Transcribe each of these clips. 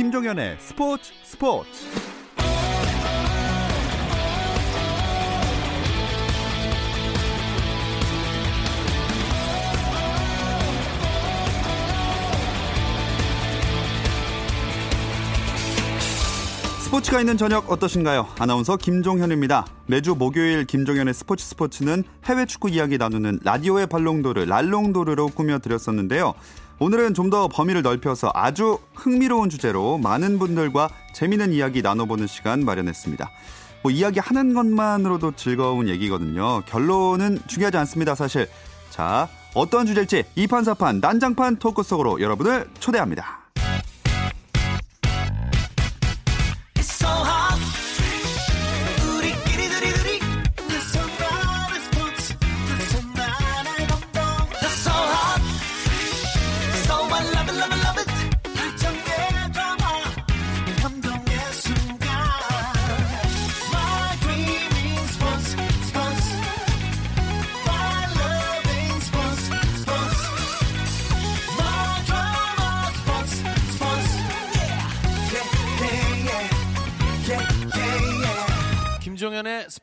김종현의 스포츠 스포츠 스포츠가 있는 저녁 어떠신가요? 아나운서 김종현입니다. 매주 목요일 김종현의 스포츠 스포츠는 해외 축구 이야기 나누는 라디오의 발롱도르 랄롱도르로 꾸며 드렸었는데요. 오늘은 좀 더 범위를 넓혀서 아주 흥미로운 주제로 많은 분들과 재미있는 이야기 나눠보는 시간 마련했습니다. 뭐 이야기 하는 것만으로도 즐거운 얘기거든요. 결론은 중요하지 않습니다, 사실. 자, 어떤 주제일지 이판사판 난장판 토크 속으로 여러분을 초대합니다.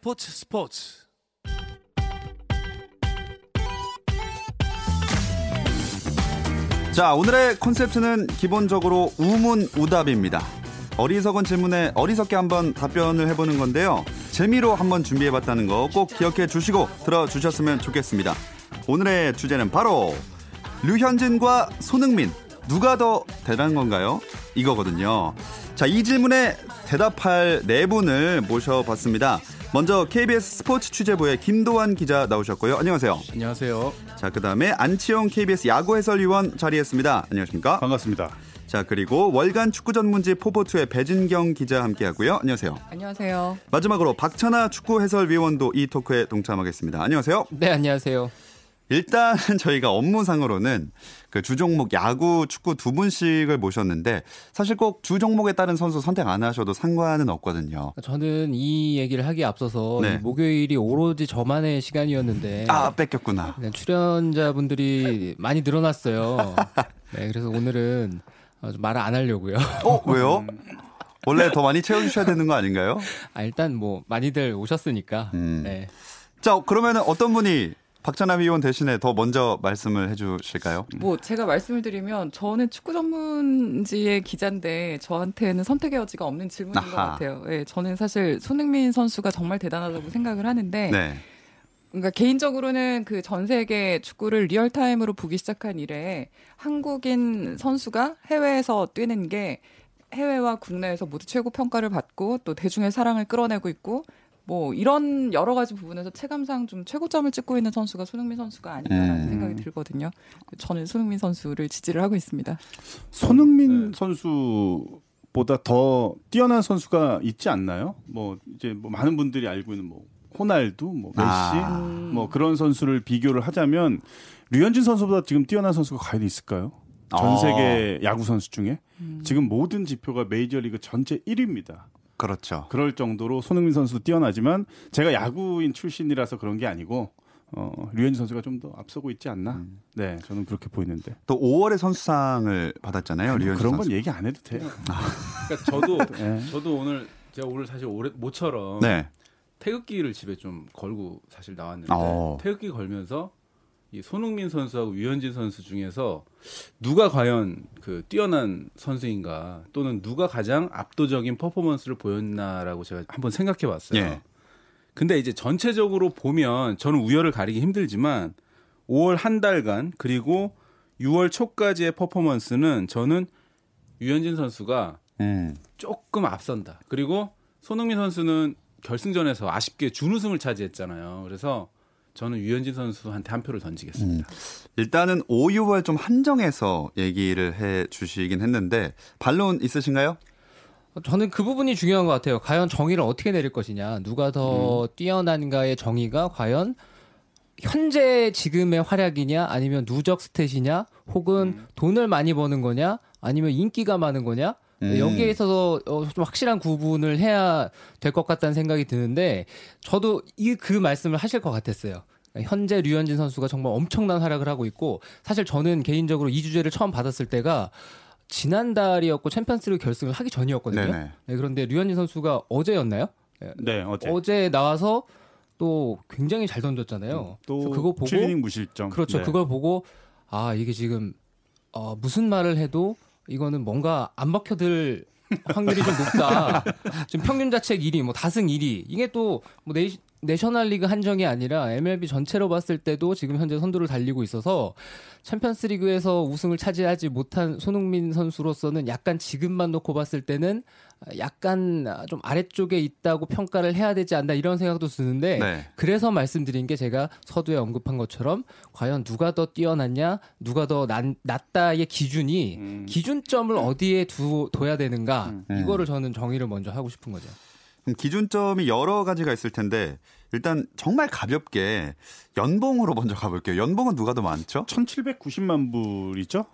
스포츠 스포츠. 자, 오늘의 콘셉트는 기본적으로 우문우답입니다. 어리석은 질문에 어리석게 한번 답변을 해보는 건데요. 재미로 한번 준비해봤다는 거 꼭 기억해 주시고 들어주셨으면 좋겠습니다. 오늘의 주제는 바로 류현진과 손흥민 누가 더 대단한 건가요? 이거거든요. 자, 이 질문에 대답할 네 분을 모셔봤습니다. 먼저 KBS 스포츠 취재부의 김도환 기자 나오셨고요. 안녕하세요. 안녕하세요. 자, 그 다음에 안치용 KBS 야구 해설위원 자리했습니다. 안녕하십니까? 반갑습니다. 자, 그리고 월간 축구 전문지 포포투의 배진경 기자 함께 하고요. 안녕하세요. 안녕하세요. 마지막으로 박찬아 축구 해설위원도 이 토크에 동참하겠습니다. 안녕하세요. 네, 안녕하세요. 일단 저희가 업무상으로는 그 주종목 야구, 축구 두 분씩을 모셨는데 사실 꼭 주종목에 따른 선수 선택 안 하셔도 상관은 없거든요. 저는 이 얘기를 하기에 앞서서 네. 목요일이 오로지 저만의 시간이었는데 아, 뺏겼구나. 네, 출연자분들이 많이 늘어났어요. 네, 그래서 오늘은 어, 좀 말을 안 하려고요. 어, 왜요? 원래 더 많이 채워주셔야 되는 거 아닌가요? 아, 일단 뭐 많이들 오셨으니까. 음. 네. 자, 그러면은 어떤 분이 박찬하 위원 대신에 더 먼저 말씀을 해주실까요? 뭐 제가 말씀을 드리면 저는 축구 전문지의 기자인데 저한테는 선택의 여지가 없는 질문인 것 아하. 같아요. 예, 저는 사실 손흥민 선수가 정말 대단하다고 생각을 하는데 네. 그러니까 개인적으로는 그 전 세계 축구를 real time으로 보기 시작한 이래 한국인 선수가 해외에서 뛰는 게 해외와 국내에서 모두 최고 평가를 받고 또 대중의 사랑을 끌어내고 있고 뭐 이런 여러 가지 부분에서 체감상 좀 최고점을 찍고 있는 선수가 손흥민 선수가 아닌가라는 음. 생각이 들거든요. 저는 손흥민 선수를 지지를 하고 있습니다. 손흥민 선수보다 더 뛰어난 선수가 있지 않나요? 뭐 이제 뭐 많은 분들이 알고 있는 뭐 호날두, 뭐 메시, 아. 뭐 그런 선수를 비교를 하자면 류현진 선수보다 지금 뛰어난 선수가 과연 있을까요? 전 어. 세계 야구 선수 중에 지금 모든 지표가 메이저리그 전체 1위입니다. 그렇죠. 그럴 정도로 손흥민 선수 뛰어나지만 제가 야구인 출신이라서 그런 게 아니고 어, 류현진 선수가 좀 더 앞서고 있지 않나? 음. 네, 저는 그렇게 보이는데. 또 5월에 선수상을 받았잖아요. 류현진 그런 선수. 건 얘기 안 해도 돼요. 그러니까 저도 네. 저도 오늘 제가 오늘 사실 올해 모처럼 네. 태극기를 집에 좀 걸고 사실 나왔는데 어. 태극기 걸면서 이 손흥민 선수하고 유현진 선수 중에서 누가 과연 그 뛰어난 선수인가 또는 누가 가장 압도적인 퍼포먼스를 보였나라고 제가 한번 생각해 봤어요. 예. 근데 이제 전체적으로 보면 저는 우열을 가리기 힘들지만 5월 한 달간 그리고 6월 초까지의 퍼포먼스는 저는 유현진 선수가 음. 조금 앞선다. 그리고 손흥민 선수는 결승전에서 아쉽게 준우승을 차지했잖아요. 그래서 저는 유현진 선수한테 한 표를 던지겠습니다. 일단은 5, 6월 좀 한정해서 얘기를 해 주시긴 했는데 반론 있으신가요? 저는 그 부분이 중요한 것 같아요. 과연 정의를 어떻게 내릴 것이냐, 누가 더 음. 뛰어난가의 정의가 과연 현재 지금의 활약이냐, 아니면 누적 스탯이냐, 혹은 음. 돈을 많이 버는 거냐, 아니면 인기가 많은 거냐. 음. 여기에 있어서 어, 좀 확실한 구분을 해야 될 것 같다는 생각이 드는데 저도 이 그 말씀을 하실 것 같았어요. 현재 류현진 선수가 정말 엄청난 활약을 하고 있고 사실 저는 개인적으로 이 주제를 처음 받았을 때가 지난달이었고 챔피언스리그 결승을 하기 전이었거든요. 네, 그런데 류현진 선수가 어제였나요? 네, 네, 어제. 어제 나와서 또 굉장히 잘 던졌잖아요. 또 그래서 그거 보고 7이닝 무실점. 그렇죠. 네. 그걸 보고 아 이게 지금 어, 무슨 말을 해도 이거는 뭔가 안 먹혀들 확률이 좀 높다. 지금 평균 자책 1위, 뭐 다승 1위. 이게 또뭐 내셔널리그 한정이 아니라 MLB 전체로 봤을 때도 지금 현재 선두를 달리고 있어서 챔피언스리그에서 우승을 차지하지 못한 손흥민 선수로서는 약간 지금만 놓고 봤을 때는 약간 좀 아래쪽에 있다고 평가를 해야 되지 않나 이런 생각도 드는데 네. 그래서 말씀드린 게 제가 서두에 언급한 것처럼 과연 누가 더 뛰어났냐, 누가 더 난, 낫다의 기준이 음. 기준점을 어디에 두, 둬야 되는가 음. 이거를 저는 정의를 먼저 하고 싶은 거죠. 그럼 기준점이 여러 가지가 있을 텐데 일단 정말 가볍게 연봉으로 먼저 가볼게요. 연봉은 누가 더 많죠? 1790만 불이죠?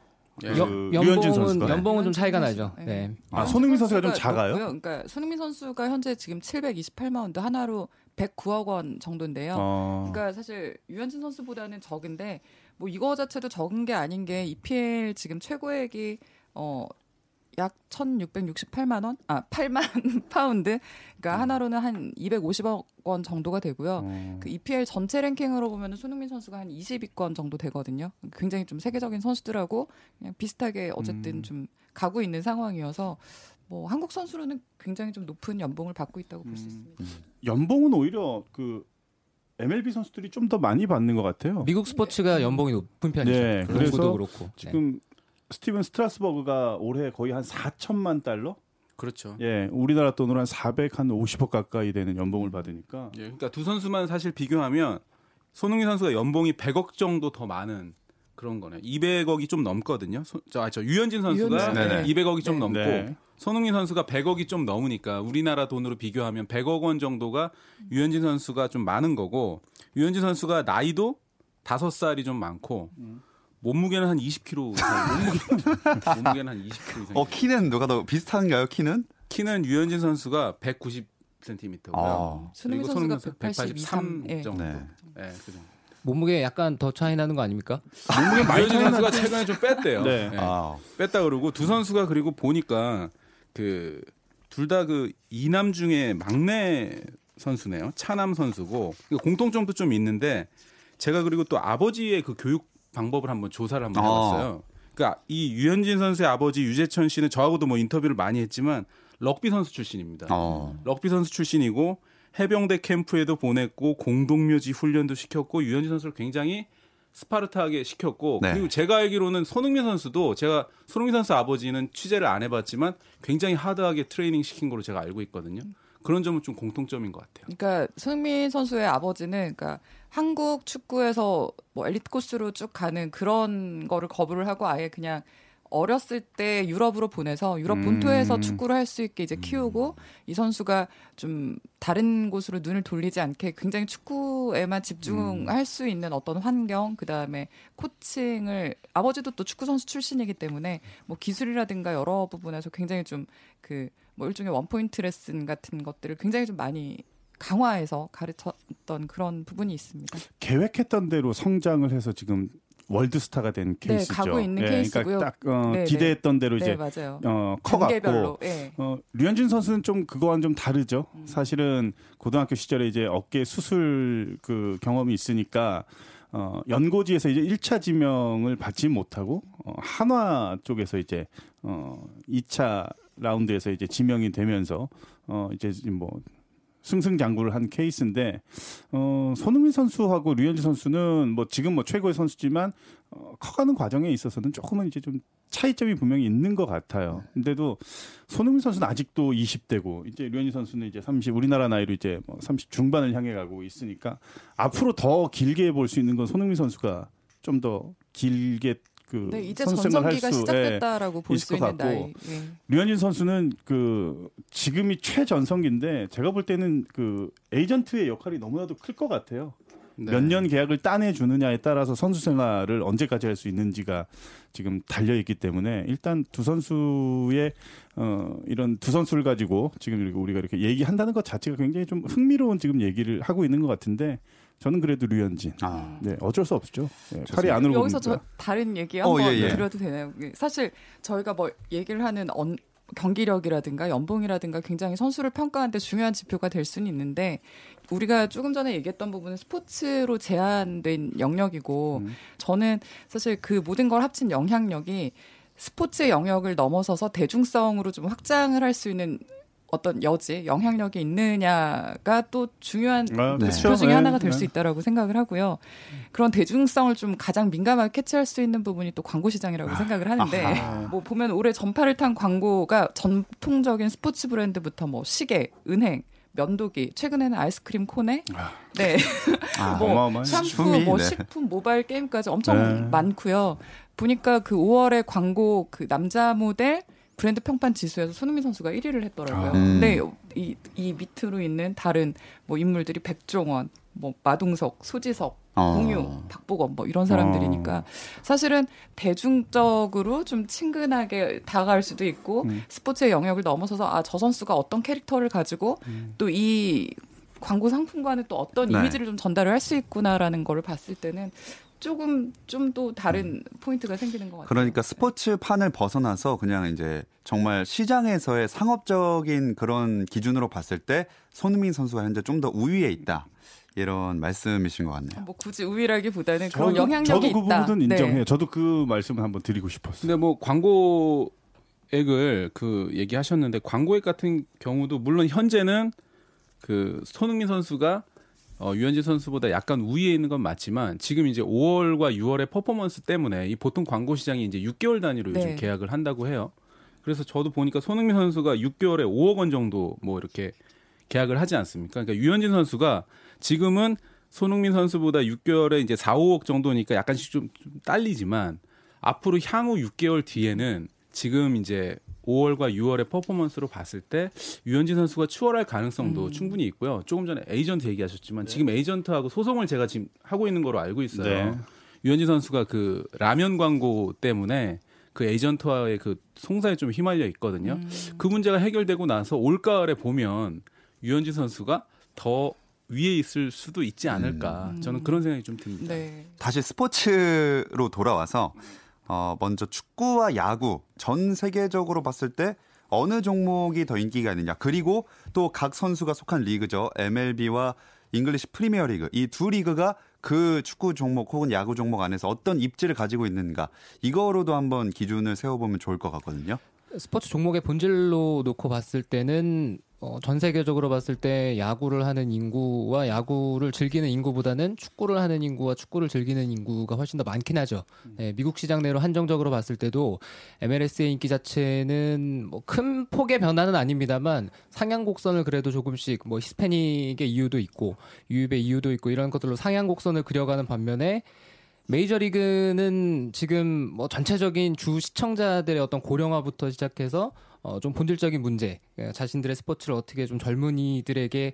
예. 그 연- 연봉은 선수가. 연봉은 좀 차이가 나죠. 선수. 네. 네. 아, 손흥민 선수가 좀 작아요? 높고요. 그러니까 손흥민 선수가 현재 지금 728만 파운드 한화로 109억 원 정도인데요. 어. 그러니까 사실 류현진 선수보다는 적은데 뭐 이거 자체도 적은 게 아닌 게 EPL 지금 최고액이 어 약 1,668만 원? 아, 8만 파운드. 그러니까 한화로는 한 250억 원 정도가 되고요. 어. 그 EPL 전체 랭킹으로 보면 손흥민 선수가 한 20위권 정도 되거든요. 굉장히 좀 세계적인 선수들하고 그냥 비슷하게 어쨌든 음. 좀 가고 있는 상황이어서 뭐 한국 선수로는 굉장히 좀 높은 연봉을 받고 있다고 볼수 음. 있습니다. 연봉은 오히려 그 MLB 선수들이 좀 더 많이 받는 것 같아요. 미국 스포츠가 연봉이 높은 편이죠. 네, 농구도 그래서 그렇고. 네. 지금 스티븐 스트라스버그가 올해 거의 한 4천만 달러? 그렇죠. 예, 우리나라 돈으로 한 400, 한 50억 가까이 되는 연봉을 받으니까. 예, 그러니까 두 선수만 사실 비교하면 손흥민 선수가 연봉이 100억 정도 더 많은 그런 거네요. 200억이 좀 넘거든요. 소, 저, 아, 저 유현진 선수가 유현진, 네네. 200억이 좀 네. 넘고 네. 손흥민 선수가 100억이 좀 넘으니까 우리나라 돈으로 비교하면 100억 원 정도가 유현진 선수가 좀 많은 거고 유현진 선수가 나이도 5살이 좀 많고 몸무게는 한 20kg 이상. 몸무게, 몸무게는 한 20kg 이상. 어 키는 누가 더 비슷한가요? 키는? 키는 유현진 선수가 190cm고요. 아. 손흥민 선수가 183 예. 정도. 네. 네, 그 정도. 몸무게 약간 더 차이 나는 거 아닙니까? 몸무게 많이 유현진 선수가 최근에 좀 뺐대요. 네. 네. 아. 뺐다 그러고 두 선수가 그리고 보니까 그 둘 다 그 이남 중에 막내 선수네요. 차남 선수고 공통점도 좀 있는데 제가 그리고 또 아버지의 그 교육 방법을 한번 조사를 한번 아. 해봤어요. 그러니까 이 유현진 선수의 아버지 유재천 씨는 저하고도 뭐 인터뷰를 많이 했지만 럭비 선수 출신입니다. 어. 럭비 선수 출신이고 해병대 캠프에도 보냈고 공동묘지 훈련도 시켰고 유현진 선수를 굉장히 스파르타하게 시켰고 네. 그리고 제가 알기로는 손흥민 선수도 제가 손흥민 선수 아버지는 취재를 안 해봤지만 굉장히 하드하게 트레이닝 시킨 걸로 제가 알고 있거든요. 그런 점은 좀 공통점인 것 같아요. 그러니까 손흥민 선수의 아버지는 그러니까 한국 축구에서 뭐 엘리트 코스로 쭉 가는 그런 거를 거부를 하고 아예 그냥 어렸을 때 유럽으로 보내서 유럽 본토에서 음. 축구를 할 수 있게 이제 키우고 이 선수가 좀 다른 곳으로 눈을 돌리지 않게 굉장히 축구에만 집중할 수 있는 어떤 환경 그다음에 코칭을 아버지도 또 축구 선수 출신이기 때문에 뭐 기술이라든가 여러 부분에서 굉장히 좀 그 뭐 일종의 원포인트 레슨 같은 것들을 굉장히 좀 많이 강화해서 가르쳤던 그런 부분이 있습니다. 계획했던 대로 성장을 해서 지금 월드스타가 된 네, 케이스죠. 가고 있는 예, 케이스고요. 그러니까 딱 어, 네, 기대했던 대로 네, 이제 맞아요. 어. 커갔고 예. 어, 류현진 선수는 좀 그거와는 좀 다르죠. 음. 사실은 고등학교 시절에 이제 어깨 수술 그 경험이 있으니까 어, 연고지에서 이제 1차 지명을 받지 못하고 어, 한화 쪽에서 이제 어, 2차 라운드에서 이제 지명이 되면서 어, 이제 뭐 승승장구를 한 케이스인데 어, 손흥민 선수하고 류현진 선수는 뭐 지금 뭐 최고의 선수지만 어, 커가는 과정에 있어서는 조금은 이제 좀 차이점이 분명히 있는 것 같아요. 근데도 손흥민 선수는 아직도 20대고 이제 류현진 선수는 이제 30 우리나라 나이로 이제 뭐 30 중반을 향해 가고 있으니까 앞으로 더 길게 볼 수 있는 건 손흥민 선수가 좀 더 길게 그 네, 이제 선수 생활 할 전성기가 수, 예. 시작됐다라고 볼 있을 수것 있는 같고. 나이. 예. 류현진 선수는 그 지금이 최전성기인데 제가 볼 때는 그 에이전트의 역할이 너무나도 클 것 같아요. 네. 몇년 계약을 따내 주느냐에 따라서 선수 생활을 언제까지 할 수 있는지가 지금 달려 있기 때문에 일단 두 선수의 어 이런 두 선수를 가지고 지금 우리가 이렇게 얘기한다는 것 자체가 굉장히 좀 흥미로운 지금 얘기를 하고 있는 것 같은데 저는 그래도 류현진. 아. 네, 어쩔 수 없죠. 네. 팔이 안으로 여기서 저. 다른 얘기 어, 한번 예, 예. 드려도 되나요? 사실 저희가 뭐 얘기를 하는 언, 경기력이라든가 연봉이라든가 굉장히 선수를 평가하는데 중요한 지표가 될 수는 있는데 우리가 조금 전에 얘기했던 부분은 스포츠로 제한된 영역이고 음. 저는 사실 그 모든 걸 합친 영향력이 스포츠의 영역을 넘어서서 대중성으로 좀 확장을 할 수 있는 어떤 여지, 영향력이 있느냐가 또 중요한 아, 네. 지표. 중에 네, 하나가 될 네. 수 있다라고 생각을 하고요. 그런 대중성을 좀 가장 민감하게 캐치할 수 있는 부분이 또 광고 시장이라고 생각을 하는데 아하. 뭐 보면 올해 전파를 탄 광고가 전통적인 스포츠 브랜드부터 뭐 시계, 은행, 면도기, 최근에는 아이스크림 코네, 네, 아, 뭐 샴푸, 춤이, 뭐 네. 식품, 모바일 게임까지 엄청 네. 많고요. 보니까 그 5월에 광고 그 남자 모델 브랜드 평판 지수에서 손흥민 선수가 1위를 했더라고요. 아. 음. 근데 이, 이 밑으로 있는 다른 뭐 인물들이 백종원, 뭐 마동석, 소지석, 어. 공유, 박보검 뭐 이런 사람들이니까 사실은 대중적으로 좀 친근하게 다가갈 수도 있고 음. 스포츠의 영역을 넘어서서 아 저 선수가 어떤 캐릭터를 가지고 또이 광고 상품과는 또 어떤 네. 이미지를 좀 전달을 할 수 있구나라는 거를 봤을 때는 조금 좀 또 다른 포인트가 생기는 것 같아요. 그러니까 스포츠 판을 벗어나서 그냥 이제 정말 시장에서의 상업적인 그런 기준으로 봤을 때 손흥민 선수가 현재 좀 더 우위에 있다. 이런 말씀이신 것 같네요. 뭐 굳이 우위라기보다는 그런 저도, 영향력이 저도 그 있다. 부분은 인정해요. 네. 저도 그 말씀을 한번 드리고 싶었어요. 근데 뭐 광고액을 그 얘기하셨는데 광고액 같은 경우도 물론 현재는 그 손흥민 선수가 어, 유현진 선수보다 약간 우위에 있는 건 맞지만 지금 이제 5월과 6월의 퍼포먼스 때문에 이 보통 광고 시장이 이제 6개월 단위로 요즘 네. 계약을 한다고 해요. 그래서 저도 보니까 손흥민 선수가 6개월에 5억 원 정도 뭐 이렇게 계약을 하지 않습니까? 그러니까 유현진 선수가 지금은 손흥민 선수보다 6개월에 이제 4, 5억 정도니까 약간씩 좀, 좀 딸리지만 앞으로 향후 6개월 뒤에는 지금 이제 5월과 6월의 퍼포먼스로 봤을 때 유현진 선수가 추월할 가능성도 음. 충분히 있고요. 조금 전에 에이전트 얘기하셨지만 지금 에이전트하고 소송을 제가 지금 하고 있는 거로 알고 있어요. 네. 유현진 선수가 그 라면 광고 때문에 그 에이전트와의 그 송사에 좀 휘말려 있거든요. 음. 그 문제가 해결되고 나서 올 가을에 보면 유현진 선수가 더 위에 있을 수도 있지 않을까. 음. 저는 그런 생각이 좀 듭니다. 네. 다시 스포츠로 돌아와서 어, 먼저 축구와 야구 전 세계적으로 봤을 때 어느 종목이 더 인기가 있느냐. 그리고 또 각 선수가 속한 리그죠. MLB와 잉글리시 프리미어 리그. 이 두 리그가 그 축구 종목 혹은 야구 종목 안에서 어떤 입지를 가지고 있는가. 이거로도 한번 기준을 세워보면 좋을 것 같거든요. 스포츠 종목의 본질로 놓고 봤을 때는 어, 전 세계적으로 봤을 때 야구를 하는 인구와 야구를 즐기는 인구보다는 축구를 하는 인구와 축구를 즐기는 인구가 훨씬 더 많긴 하죠. 네, 미국 시장 내로 한정적으로 봤을 때도 MLS의 인기 자체는 뭐 큰 폭의 변화는 아닙니다만 상향 곡선을 그래도 조금씩 뭐 히스패닉의 이유도 있고 유입의 이유도 있고 이런 것들로 상향 곡선을 그려가는 반면에 메이저리그는 지금 뭐 전체적인 주 시청자들의 어떤 고령화부터 시작해서 어, 좀 본질적인 문제, 예, 자신들의 스포츠를 어떻게 좀 젊은이들에게 좀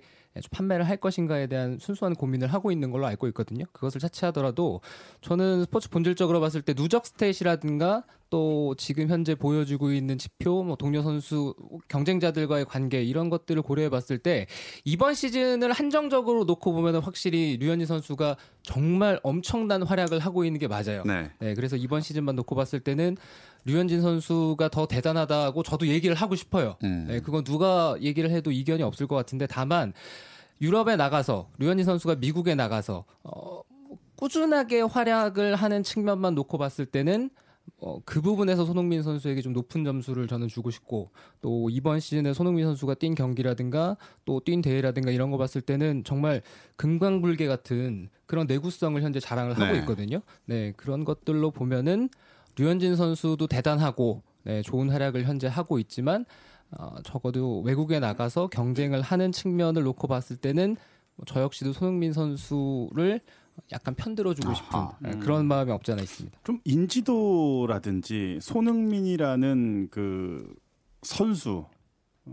판매를 할 것인가에 대한 순수한 고민을 하고 있는 걸로 알고 있거든요. 그것을 차치하더라도 저는 스포츠 본질적으로 봤을 때 누적 스탯이라든가 또 지금 현재 보여주고 있는 지표, 뭐 동료 선수, 경쟁자들과의 관계 이런 것들을 고려해 봤을 때 이번 시즌을 한정적으로 놓고 보면 확실히 류현진 선수가 정말 엄청난 활약을 하고 있는 게 맞아요. 네. 네, 그래서 이번 시즌만 놓고 봤을 때는 류현진 선수가 더 대단하다고 저도 얘기를 하고 싶어요. 음. 네, 그건 누가 얘기를 해도 이견이 없을 것 같은데 다만 유럽에 나가서 류현진 선수가 미국에 나가서 어, 꾸준하게 활약을 하는 측면만 놓고 봤을 때는 어, 그 부분에서 손흥민 선수에게 좀 높은 점수를 저는 주고 싶고 또 이번 시즌에 손흥민 선수가 뛴 경기라든가 또 뛴 대회라든가 이런 거 봤을 때는 정말 금광불개 같은 그런 내구성을 현재 자랑을 하고 네. 있거든요. 네 그런 것들로 보면은 류현진 선수도 대단하고 네, 좋은 활약을 현재 하고 있지만 어, 적어도 외국에 나가서 경쟁을 하는 측면을 놓고 봤을 때는 뭐저 역시도 손흥민 선수를 약간 편들어주고 싶은 아하. 네, 그런 마음이 없지 않아 있습니다. 좀 인지도라든지 손흥민이라는 그 선수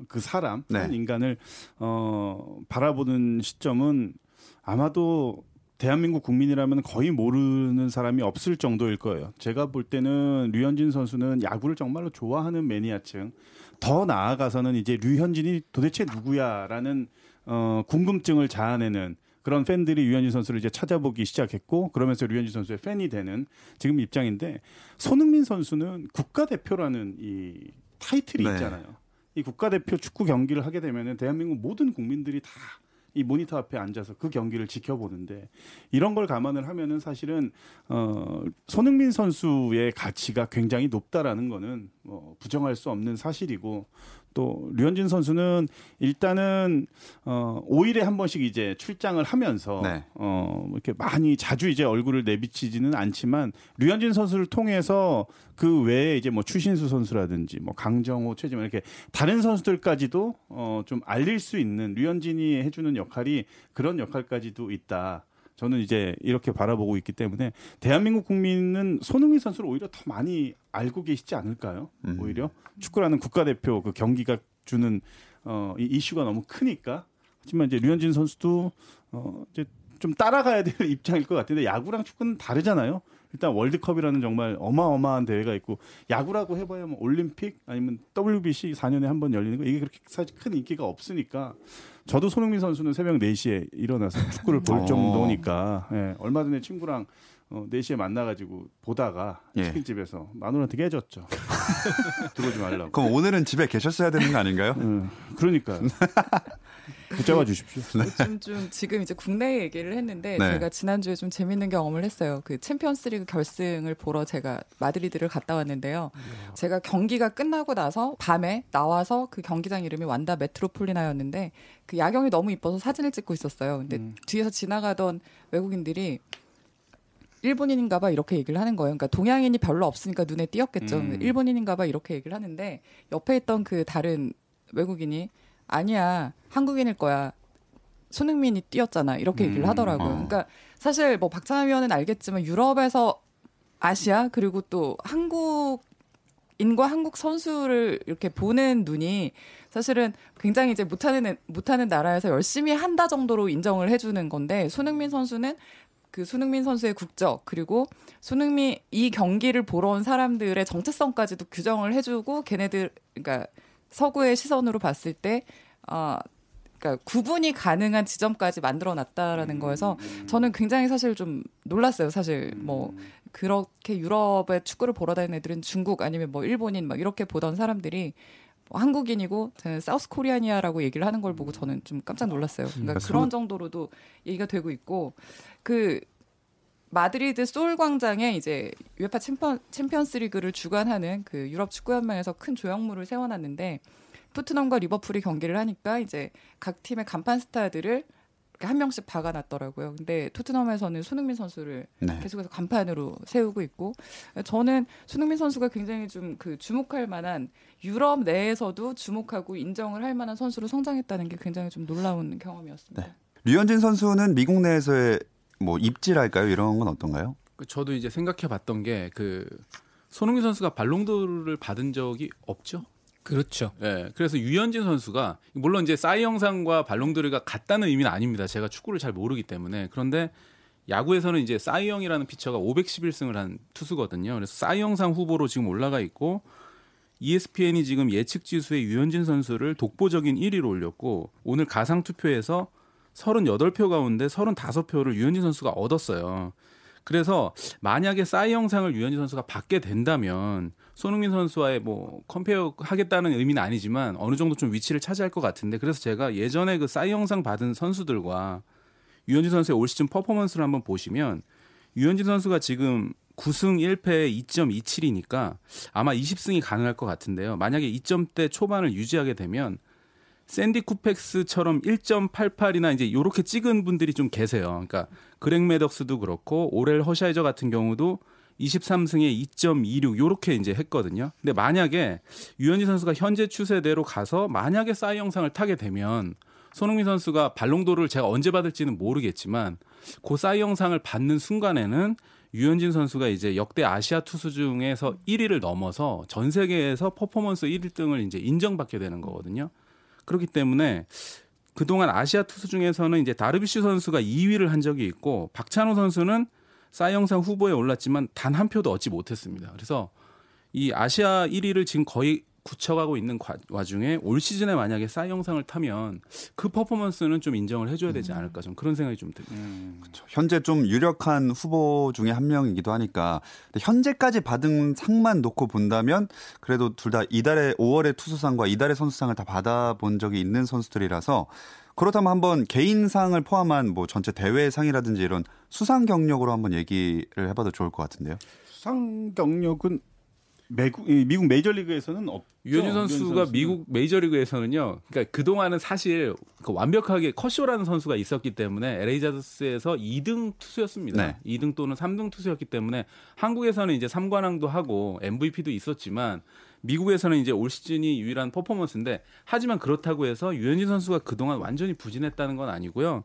그 사람 네. 한 인간을 어 바라보는 시점은 아마도 대한민국 국민이라면 거의 모르는 사람이 없을 정도일 거예요. 제가 볼 때는 류현진 선수는 야구를 정말로 좋아하는 매니아층 더 나아가서는 이제 류현진이 도대체 누구야라는 어 궁금증을 자아내는 그런 팬들이 류현진 선수를 이제 찾아보기 시작했고 그러면서 류현진 선수의 팬이 되는 지금 입장인데 손흥민 선수는 국가대표라는 이 타이틀이 네. 있잖아요. 이 국가대표 축구 경기를 하게 되면은 대한민국 모든 국민들이 다 이 모니터 앞에 앉아서 그 경기를 지켜보는데 이런 걸 감안을 하면은 사실은 어 손흥민 선수의 가치가 굉장히 높다라는 거는 뭐 부정할 수 없는 사실이고 또 류현진 선수는 일단은 어 5일에 한 번씩 이제 출장을 하면서 네. 어 이렇게 많이 자주 이제 얼굴을 내비치지는 않지만 류현진 선수를 통해서 그 외에 이제 뭐 추신수 선수라든지 뭐 강정호, 최지만 이렇게 다른 선수들까지도 어좀 알릴 수 있는 류현진이 해주는 역할이 그런 역할까지도 있다. 저는 이제 이렇게 바라보고 있기 때문에 대한민국 국민은 손흥민 선수를 오히려 더 많이 알고 계시지 않을까요? 음. 오히려 축구라는 국가대표 그 경기가 주는 어, 이 이슈가 너무 크니까. 하지만 이제 류현진 선수도 어, 이제 좀 따라가야 될 입장일 것 같은데 야구랑 축구는 다르잖아요. 일단 월드컵이라는 정말 어마어마한 대회가 있고 야구라고 해봐야 뭐 올림픽 아니면 WBC 4년에 한 번 열리는 거 이게 그렇게 사실 큰 인기가 없으니까 저도 손흥민 선수는 새벽 4시에 일어나서 축구를 볼 어. 정도니까 예, 얼마 전에 친구랑 어, 4시에 만나가지고 보다가 예. 치킨집에서 마누라한테 깨졌죠. 들어오지 말라고. 그럼 오늘은 집에 계셨어야 되는 거 아닌가요? 음, 그러니까 붙잡아 주십시오. 요즘 좀 지금 이제 국내 얘기를 했는데 네. 제가 지난주에 좀 재밌는 경험을 했어요. 그 챔피언스리그 결승을 보러 제가 마드리드를 갔다 왔는데요. 제가 경기가 끝나고 나서 밤에 나와서 그 경기장 이름이 완다 메트로폴리나였는데 그 야경이 너무 이뻐서 사진을 찍고 있었어요. 근데 음. 뒤에서 지나가던 외국인들이 일본인인가 봐 이렇게 얘기를 하는 거예요. 그러니까 동양인이 별로 없으니까 눈에 띄었겠죠. 음. 일본인인가 봐 이렇게 얘기를 하는데 옆에 있던 그 다른 외국인이 아니야 한국인일 거야. 손흥민이 뛰었잖아 이렇게 얘기를 음, 하더라고요. 어. 그러니까 사실 뭐 박찬하 위원은 알겠지만 유럽에서 아시아 그리고 또 한국 인과 한국 선수를 이렇게 보는 눈이 사실은 굉장히 이제 못하는 애- 못하는 나라에서 열심히 한다 정도로 인정을 해주는 건데 손흥민 선수는 그 손흥민 선수의 국적 그리고 손흥민 이 경기를 보러 온 사람들의 정체성까지도 규정을 해주고 걔네들 그러니까 서구의 시선으로 봤을 때 어, 그러니까 구분이 가능한 지점까지 만들어 놨다라는 거에서 저는 굉장히 사실 좀 놀랐어요. 사실 뭐 그렇게 유럽의 축구를 보러 다니는 애들은 중국 아니면 뭐 일본인 막 이렇게 보던 사람들이 뭐 한국인이고 저는 사우스 코리아니아라고 얘기를 하는 걸 보고 저는 좀 깜짝 놀랐어요. 그러니까 그러니까 그런 정도로도 얘기가 되고 있고 그 마드리드 솔 광장에 이제 UEFA 챔피언, 챔피언스리그를 주관하는 그 유럽 축구 연맹에서 큰 조형물을 세워놨는데 토트넘과 리버풀이 경기를 하니까 이제 각 팀의 간판 스타들을 한 명씩 박아놨더라고요. 근데 토트넘에서는 손흥민 선수를 네. 계속해서 간판으로 세우고 있고 저는 손흥민 선수가 굉장히 좀 그 주목할 만한 유럽 내에서도 주목하고 인정을 할 만한 선수로 성장했다는 게 굉장히 좀 놀라운 경험이었습니다. 네. 류현진 선수는 미국 내에서의 뭐 입지랄까요? 이런 건 어떤가요? 그 저도 이제 생각해 봤던 게 그 손흥민 선수가 발롱도르를 받은 적이 없죠. 그렇죠. 예. 그래서 유현진 선수가 물론 이제 싸이 영상과 발롱도르가 같다는 의미는 아닙니다. 제가 축구를 잘 모르기 때문에 그런데 야구에서는 이제 싸이 영이라는 피처가 511승을 한 투수거든요. 그래서 싸이 영상 후보로 지금 올라가 있고 ESPN이 지금 예측 지수에 유현진 선수를 독보적인 1위로 올렸고 오늘 가상 투표에서 38표 가운데 35표를 류현진 선수가 얻었어요. 그래서 만약에 사이영상을 류현진 선수가 받게 된다면 손흥민 선수와의 뭐 compare 하겠다는 의미는 아니지만 어느 정도 좀 위치를 차지할 것 같은데 그래서 제가 예전에 그 사이영상 받은 선수들과 류현진 선수의 올 시즌 퍼포먼스를 한번 보시면 류현진 선수가 지금 9승 1패 2.27이니까 아마 20승이 가능할 것 같은데요. 만약에 2점대 초반을 유지하게 되면 샌디 쿠펙스처럼 1.88이나 이제 요렇게 찍은 분들이 좀 계세요. 그러니까 그렉 매덕스도 그렇고 오렐 허샤이저 같은 경우도 23승에 2.26 요렇게 이제 했거든요. 근데 만약에 유현진 선수가 현재 추세대로 가서 만약에 싸이 영상을 타게 되면 손흥민 선수가 발롱도르를 제가 언제 받을지는 모르겠지만 그 싸이 영상을 받는 순간에는 유현진 선수가 이제 역대 아시아 투수 중에서 1위를 넘어서 전 세계에서 퍼포먼스 1등을 이제 인정받게 되는 거거든요. 그렇기 때문에 그동안 아시아 투수 중에서는 이제 다르비슈 선수가 2위를 한 적이 있고 박찬호 선수는 싸이영상 후보에 올랐지만 단 한 표도 얻지 못했습니다. 그래서 이 아시아 1위를 지금 거의 굳혀가고 있는 과, 와중에 올 시즌에 만약에 싸이 영상을 타면 그 퍼포먼스는 좀 인정을 해줘야 되지 않을까 좀 그런 생각이 좀 듭니다. 음. 현재 좀 유력한 후보 중에 한 명이기도 하니까 근데 현재까지 받은 상만 놓고 본다면 그래도 둘 다 이달에 5월의 투수상과 이달의 선수상을 다 받아본 적이 있는 선수들이라서 그렇다면 한번 개인상을 포함한 뭐 전체 대회상이라든지 이런 수상 경력으로 한번 얘기를 해봐도 좋을 것 같은데요. 수상 경력은 미국, 이 미국 메이저리그에서는 없죠. 유현진 선수가 선수는. 미국 메이저리그에서는요. 그러니까 그 동안은 사실 그 완벽하게 커쇼라는 선수가 있었기 때문에 LA 자드스에서 2등 투수였습니다. 네. 2등 또는 3등 투수였기 때문에 한국에서는 이제 3관왕도 하고 MVP도 있었지만 미국에서는 이제 올 시즌이 유일한 퍼포먼스인데 하지만 그렇다고 해서 유현진 선수가 그동안 완전히 부진했다는 건 아니고요.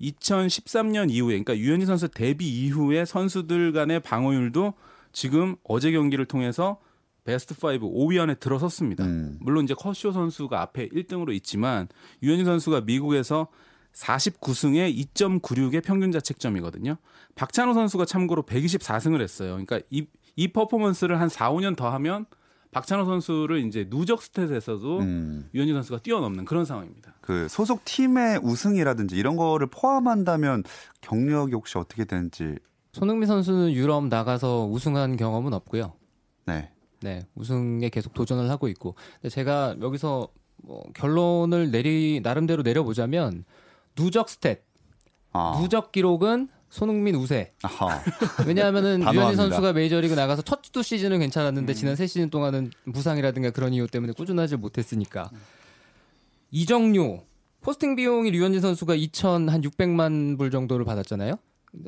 2013년 이후에 그러니까 유현진 선수 데뷔 이후에 선수들 간의 방어율도 지금 어제 경기를 통해서 베스트 5 5위 안에 들어섰습니다. 음. 물론 이제 커쇼 선수가 앞에 1등으로 있지만 유현진 선수가 미국에서 49승에 2.96의 평균 자책점이거든요. 박찬호 선수가 참고로 124승을 했어요. 그러니까 이, 이 퍼포먼스를 한 4, 5년 더 하면 박찬호 선수를 이제 누적 스탯에서도 음. 유현진 선수가 뛰어넘는 그런 상황입니다. 그 소속 팀의 우승이라든지 이런 거를 포함한다면 경력이 혹시 어떻게 되는지 손흥민 선수는 유럽 나가서 우승한 경험은 없고요. 네. 네, 우승에 계속 도전을 하고 있고. 근데 제가 여기서 뭐 결론을 내리 나름대로 내려보자면 누적 stat, 아. 누적 기록은 손흥민 우세. 아하. 왜냐하면은. 류현진 선수가 메이저리그 나가서 첫 두 시즌은 괜찮았는데 음. 지난 세 시즌 동안은 부상이라든가 그런 이유 때문에 꾸준하지 못했으니까. 이적료 포스팅 비용이 류현진 선수가 2천 한 600만 불 정도를 받았잖아요.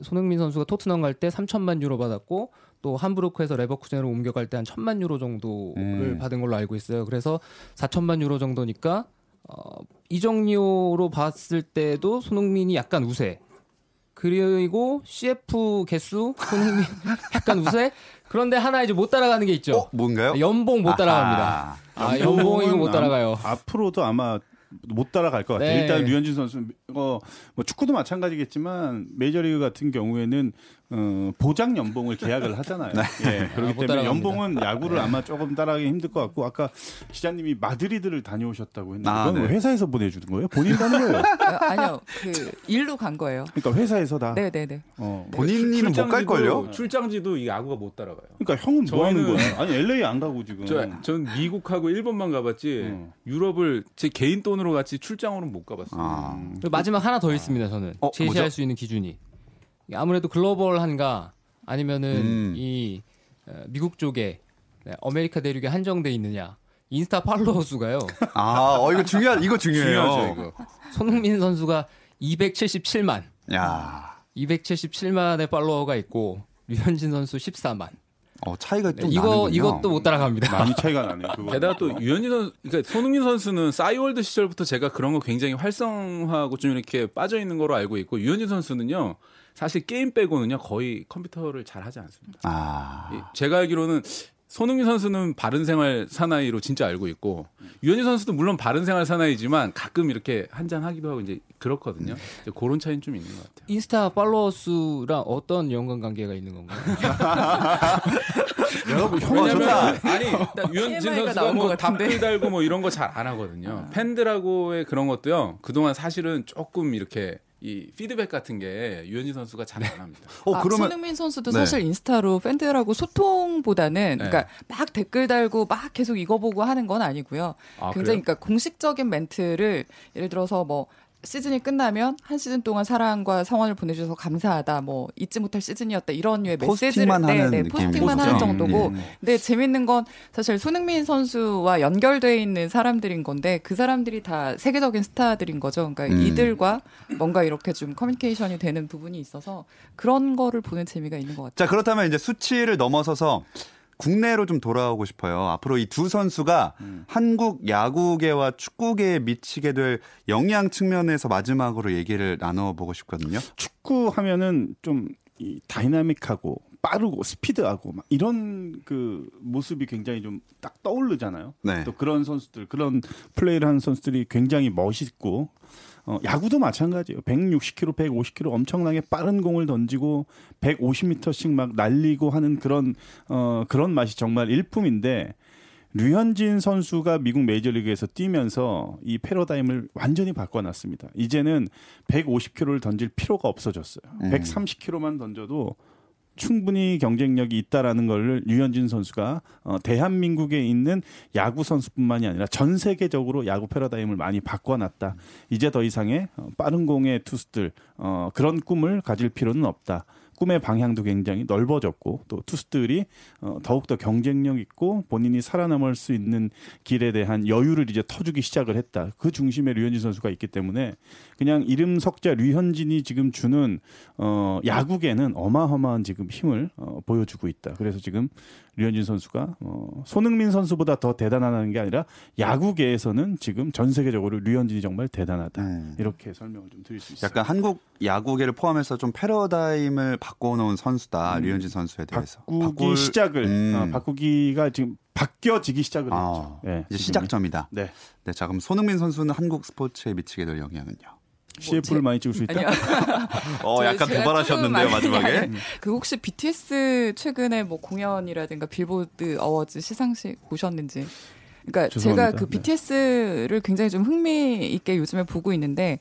손흥민 선수가 토트넘 갈 때 3천만 유로 받았고 또 함부르크에서 레버쿠젠으로 옮겨갈 때 한 천만 유로 정도를 음. 받은 걸로 알고 있어요. 그래서 4천만 유로 정도니까 어, 이정료로 봤을 때도 손흥민이 약간 우세. 그리고 CF 개수 손흥민 약간 우세. 그런데 하나 이제 못 따라가는 게 있죠. 어, 뭔가요? 연봉 못 따라갑니다. 아하. 아, 연봉 이거 못 아- 따라가요. 앞으로도 아마 못 따라갈 것 같아요. 네. 일단 류현진 선수 어, 뭐 축구도 마찬가지겠지만 메이저리그 같은 경우에는 어, 보장 연봉을 계약을 하잖아요. 예, 아, 그렇기 못 때문에. 연봉은 야구를 아마 조금 따라가기 힘들 것 같고 아까 기자님이 마드리드를 다녀오셨다고 했는데 아, 그건 네. 회사에서 보내주는 거예요? 본인 가는 거예요? 아, 아니요, 그 일로 간 거예요. 그러니까 회사에서 다. 네네네. 어. 본인은 못 갈 걸요? 출장지도- 출장지도 이 야구가 못 따라가요. 그러니까 형은 뭐 하는 거야? 아니 LA 안 가고 지금. 저, 전 미국하고 일본만 가봤지 음. 유럽을 제 개인 돈으로 같이 출장으로는 못 가봤어요. 아. 마지막 하나 더 있습니다. 저는 어, 제시할 뭐죠? 수 있는 기준이 아무래도 글로벌한가 아니면은 음. 이 어, 미국 쪽에 네, 아메리카 대륙에 한정돼 있느냐 인스타 팔로워 수가요. 아, 어, 이거 중요한, 이거 중요해요. 중요하죠 이거. 손흥민 선수가 277만, 야 277만의 팔로워가 있고 류현진 선수 14만. 어, 차이가 좀 이거 나는군요. 이것도 못 따라갑니다. 많이 차이가 나네요. 그거. 게다가 또 류현진 선수, 그러니까 손흥민 선수는 싸이월드 시절부터 제가 그런 거 굉장히 활성화하고 좀 이렇게 빠져 있는 거로 알고 있고 류현진 선수는요 사실 게임 빼고는요 거의 컴퓨터를 잘 하지 않습니다. 아. 이- 제가 알기로는 손흥민 선수는 바른 생활 사나이로 진짜 알고 있고 유현진 선수도 물론 바른 생활 사나이지만 가끔 이렇게 한잔 하기도 하고 이제 그렇거든요. 이제 그런 차이는 좀 있는 것 같아요. 인스타 팔로워 수랑 어떤 연관 관계가 있는 건가요? 왜냐면 좋다. 아니 유현진 선수가 뭐. 답글 달고 뭐 이런 거 잘 안 하거든요. 팬들하고의 그런 것도요. 그동안 사실은 조금 이렇게 이 피드백 같은 게 유현진 선수가 잘 안 합니다. 어, 아, 그러면 손흥민 선수도 네. 사실 인스타로 팬들하고 소통보다는 네. 그러니까 막 댓글 달고 막 계속 이거 보고 하는 건 아니고요. 아, 굉장히 그래요? 그러니까 공식적인 멘트를 예를 들어서 뭐 시즌이 끝나면 한 시즌 동안 사랑과 성원을 보내주셔서 감사하다. 뭐 잊지 못할 시즌이었다. 이런 류의 메시지를 포스팅만 하는 네, 네, 포스팅만. 하는 정도고. 음. 근데 재밌는 건 사실 손흥민 선수와 연결돼 있는 사람들인 건데 그 사람들이 다 세계적인 스타들인 거죠. 그러니까 음. 이들과 뭔가 이렇게 좀 커뮤니케이션이 되는 부분이 있어서 그런 거를 보는 재미가 있는 것 같아요. 자, 그렇다면 이제 수치를 넘어서서 국내로 좀 돌아오고 싶어요. 앞으로 이 두 선수가 한국 야구계와 축구계에 미치게 될 영향 측면에서 마지막으로 얘기를 나눠보고 싶거든요. 축구 하면은 좀 이 다이나믹하고 빠르고 스피드하고 막 이런 그 모습이 굉장히 좀 딱 떠오르잖아요. 네. 또 그런 선수들 그런 플레이를 하는 선수들이 굉장히 멋있고 어, 야구도 마찬가지예요. 160km, 150km 엄청나게 빠른 공을 던지고 150m씩 막 날리고 하는 그런 어 그런 맛이 정말 일품인데 류현진 선수가 미국 메이저리그에서 뛰면서 이 패러다임을 완전히 바꿔놨습니다. 이제는 150km를 던질 필요가 없어졌어요. 음. 130km만 던져도 충분히 경쟁력이 있다라는 걸 류현진 선수가 어, 대한민국에 있는 야구 선수뿐만이 아니라 전 세계적으로 야구 패러다임을 많이 바꿔놨다. 이제 더 이상의 어, 빠른 공의 투수들 어, 그런 꿈을 가질 필요는 없다. 꿈의 방향도 굉장히 넓어졌고 또 투수들이 어, 더욱더 경쟁력 있고 본인이 살아남을 수 있는 길에 대한 여유를 이제 터주기 시작을 했다. 그 중심에 류현진 선수가 있기 때문에 그냥 이름 석자 류현진이 지금 주는 어, 야구계는 어마어마한 지금 힘을 어, 보여주고 있다. 그래서 지금 류현진 선수가 어, 손흥민 선수보다 더 대단하다는 게 아니라 야구계에서는 지금 전 세계적으로 류현진이 정말 대단하다. 음. 이렇게 설명을 좀 드릴 수 있어요. 약간 한국 야구계를 포함해서 좀 패러다임을 바 꿔놓은 선수다 류현진 선수에 대해서 바꾸기 바꿀- 시작을 음. 어, 바꾸기가 지금 바뀌어지기 시작을 아, 했죠. 네, 이제 지금은. 시작점이다. 네. 네, 자 그럼 손흥민 선수는 한국 스포츠에 미치게 될 영향은요? CF를 제- 많이 찍을 수 있다. 어, 저- 약간 도발하셨는데요 마지막에. 아니, 그 혹시 BTS 최근에 뭐 공연이라든가 빌보드 어워즈 시상식 보셨는지? 그러니까 죄송합니다. 제가 그 네. BTS를 굉장히 좀 흥미 있게 요즘에 보고 있는데,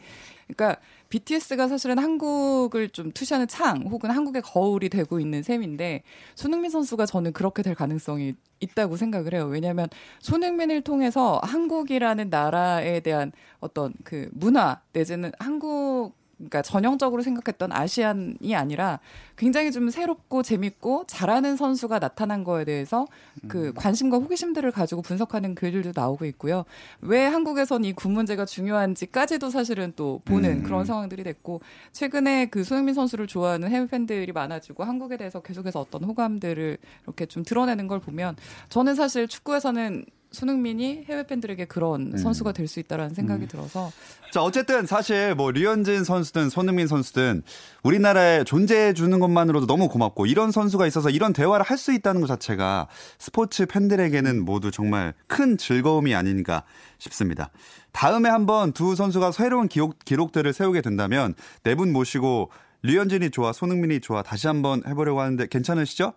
그러니까 BTS가 사실은 한국을 좀 투시하는 창 혹은 한국의 거울이 되고 있는 셈인데 손흥민 선수가 저는 그렇게 될 가능성이 있다고 생각을 해요. 왜냐하면 손흥민을 통해서 한국이라는 나라에 대한 어떤 그 문화 내지는 한국 그러니까 전형적으로 생각했던 아시안이 아니라 굉장히 좀 새롭고 재밌고 잘하는 선수가 나타난 거에 대해서 그 관심과 호기심들을 가지고 분석하는 글들도 나오고 있고요. 왜 한국에선 이 군 문제가 중요한지까지도 사실은 또 보는 음. 그런 상황들이 됐고 최근에 그 손흥민 선수를 좋아하는 해외 팬들이 많아지고 한국에 대해서 계속해서 어떤 호감들을 이렇게 좀 드러내는 걸 보면 저는 사실 축구에서는 손흥민이 해외 팬들에게 그런 음. 선수가 될 수 있다라는 생각이 들어서 자 어쨌든 사실 뭐 류현진 선수든 손흥민 선수든 우리나라에 존재해 주는 것만으로도 너무 고맙고 이런 선수가 있어서 이런 대화를 할 수 있다는 것 자체가 스포츠 팬들에게는 모두 정말 큰 즐거움이 아닌가 싶습니다. 다음에 한번 두 선수가 새로운 기록, 기록들을 세우게 된다면 네 분 모시고 류현진이 좋아 손흥민이 좋아 다시 한번 해보려고 하는데 괜찮으시죠?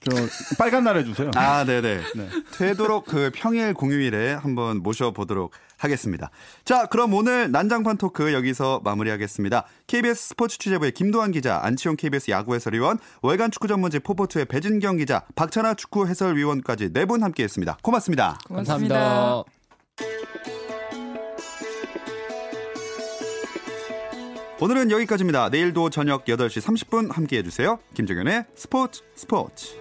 저 빨간 날 해주세요. 아, 네네. 네. 되도록 그 평일 공휴일에 한번 모셔보도록 하겠습니다. 자, 그럼 오늘 난장판 토크 여기서 마무리하겠습니다. KBS 스포츠 취재부의 김도환 기자, 안치용 KBS 야구 해설위원, 월간 축구 전문지 포포투의 배진경 기자, 박찬아 축구 해설위원까지 네 분 함께했습니다. 고맙습니다. 고맙습니다. 감사합니다. 오늘은 여기까지입니다. 내일도 저녁 8시 30분 함께해 주세요. 김정현의 스포츠 스포츠.